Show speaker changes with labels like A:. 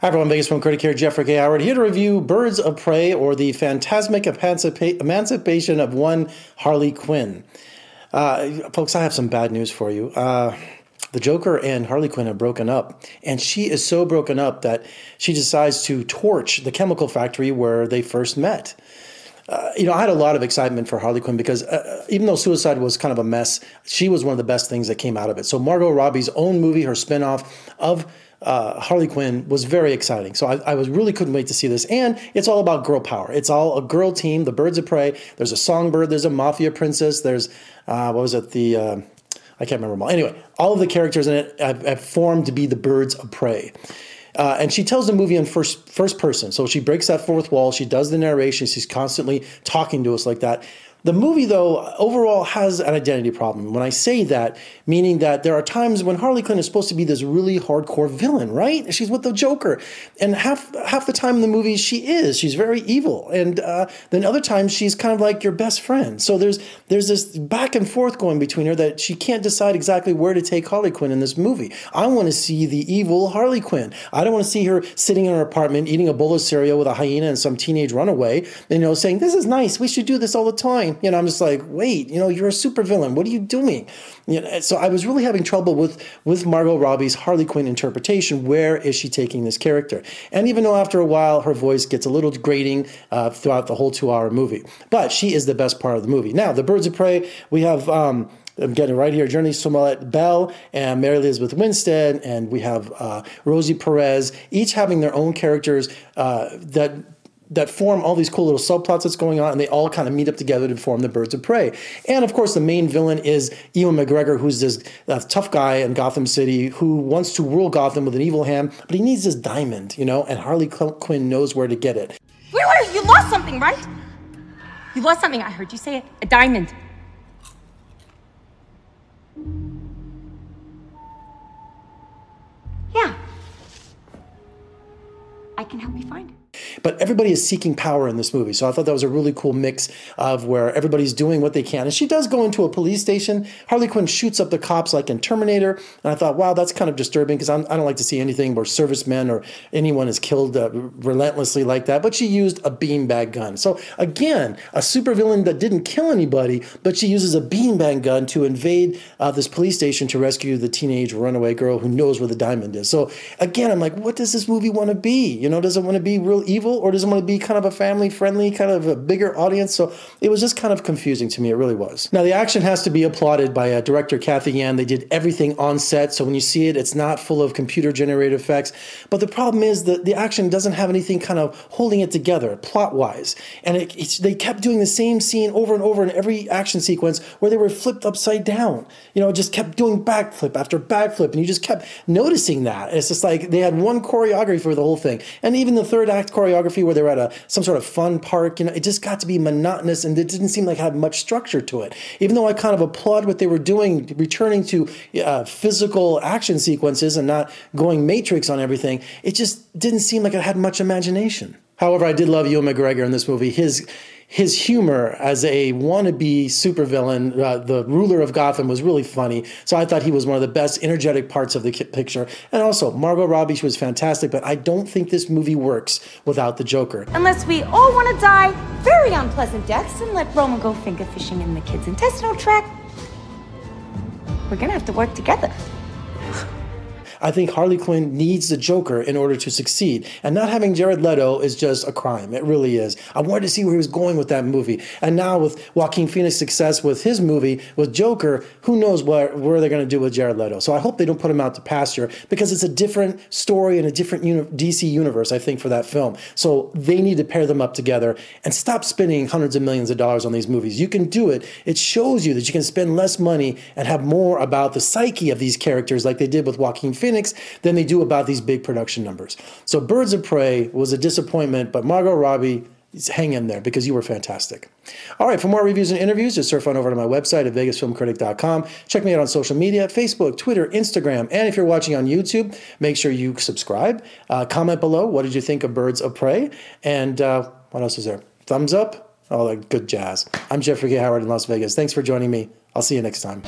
A: Hi everyone, Vegas film critic here, Jeffrey K. Howard, here to review Birds of Prey or the Phantasmic Emancipa- Emancipation of One Harley Quinn. Uh, folks, I have some bad news for you. Uh, the Joker and Harley Quinn have broken up, and she is so broken up that she decides to torch the chemical factory where they first met. Uh, you know, I had a lot of excitement for Harley Quinn because uh, even though Suicide was kind of a mess, she was one of the best things that came out of it. So Margot Robbie's own movie, her spinoff of uh, Harley Quinn was very exciting. So I, I, was really couldn't wait to see this. And it's all about girl power. It's all a girl team. The Birds of Prey. There's a songbird. There's a mafia princess. There's uh, what was it? The uh, I can't remember all. Anyway, all of the characters in it have, have formed to be the Birds of Prey. Uh, and she tells the movie in first first person, so she breaks that fourth wall. She does the narration. She's constantly talking to us like that. The movie, though, overall has an identity problem. When I say that, meaning that there are times when Harley Quinn is supposed to be this really hardcore villain, right? She's with the Joker, and half half the time in the movie she is. She's very evil, and uh, then other times she's kind of like your best friend. So there's there's this back and forth going between her that she can't decide exactly where to take Harley Quinn in this movie. I want to see the evil Harley Quinn. I don't want to see her sitting in her apartment eating a bowl of cereal with a hyena and some teenage runaway, you know, saying this is nice. We should do this all the time You know, I'm just like, wait, you know, you're a supervillain. What are you doing? You know, so I was really having trouble with with Margot Robbie's Harley Quinn interpretation. Where is she taking this character? And even though after a while her voice gets a little grating uh, throughout the whole two hour movie, but she is the best part of the movie. Now, the Birds of Prey, we have. Um, I'm getting right here. Jurnee Smollett Bell and Mary Elizabeth Winstead, and we have uh, Rosie Perez, each having their own characters uh, that that form all these cool little subplots that's going on, and they all kind of meet up together to form the Birds of Prey. And of course, the main villain is Ewan McGregor, who's this uh, tough guy in Gotham City who wants to rule Gotham with an evil hand, but he needs this diamond, you know, and Harley Quinn knows where to get it.
B: Wait, wait, you lost something, right? You lost something. I heard you say it. A diamond. Yeah. I can help you find it.
A: But everybody is seeking power in this movie. So I thought that was a really cool mix of where everybody's doing what they can. And she does go into a police station. Harley Quinn shoots up the cops like in Terminator. And I thought, wow, that's kind of disturbing because I don't like to see anything where servicemen or anyone is killed uh, relentlessly like that. But she used a beanbag gun. So again, a supervillain that didn't kill anybody, but she uses a beanbag gun to invade uh, this police station to rescue the teenage runaway girl who knows where the diamond is. So again, I'm like, what does this movie want to be? You know, does it want to be real evil or does it want to be kind of a family friendly, kind of a bigger audience? So it was just kind of confusing to me. It really was. Now, the action has to be applauded by uh, director Cathy Yan. They did everything on set. So when you see it, it's not full of computer generated effects. But the problem is that the action doesn't have anything kind of holding it together plot wise. And it, they kept doing the same scene over and over in every action sequence where they were flipped upside down. You know, just kept doing backflip after backflip. And you just kept noticing that. It's just like they had one choreography for the whole thing. And even the third act choreography where they were at a some sort of fun park. You know, it just got to be monotonous and it didn't seem like it had much structure to it. Even though I kind of applaud what they were doing, returning to uh, physical action sequences and not going Matrix on everything, it just didn't seem like it had much imagination. However, I did love Ewan McGregor in this movie. His his humor as a wannabe supervillain, uh, the ruler of Gotham, was really funny. So I thought he was one of the best energetic parts of the picture. And also, Margot Robbie, she was fantastic, but I don't think this movie works without the Joker.
B: Unless we all want to die very unpleasant deaths and let Roman go finger fishing in the kids' intestinal tract, we're going to have to work together.
A: I think Harley Quinn needs the Joker in order to succeed. And not having Jared Leto is just a crime. It really is. I wanted to see where he was going with that movie. And now with Joaquin Phoenix' success with his movie with Joker, who knows what where they're going to do with Jared Leto. So I hope they don't put him out to pasture because it's a different story and a different uni- DC universe, I think, for that film. So they need to pair them up together and stop spending hundreds of millions of dollars on these movies. You can do it. It shows you that you can spend less money and have more about the psyche of these characters like they did with Joaquin Phoenix Phoenix than they do about these big production numbers. So Birds of Prey was a disappointment, but Margot Robbie hang in there because you were fantastic. All right, for more reviews and interviews, just surf on over to my website at vegasfilmcritic.com. Check me out on social media Facebook, Twitter, Instagram, and if you're watching on YouTube, make sure you subscribe. Uh, comment below, what did you think of Birds of Prey? And uh, what else is there? Thumbs up? All that good jazz. I'm Jeffrey K. Howard in Las Vegas. Thanks for joining me. I'll see you next time.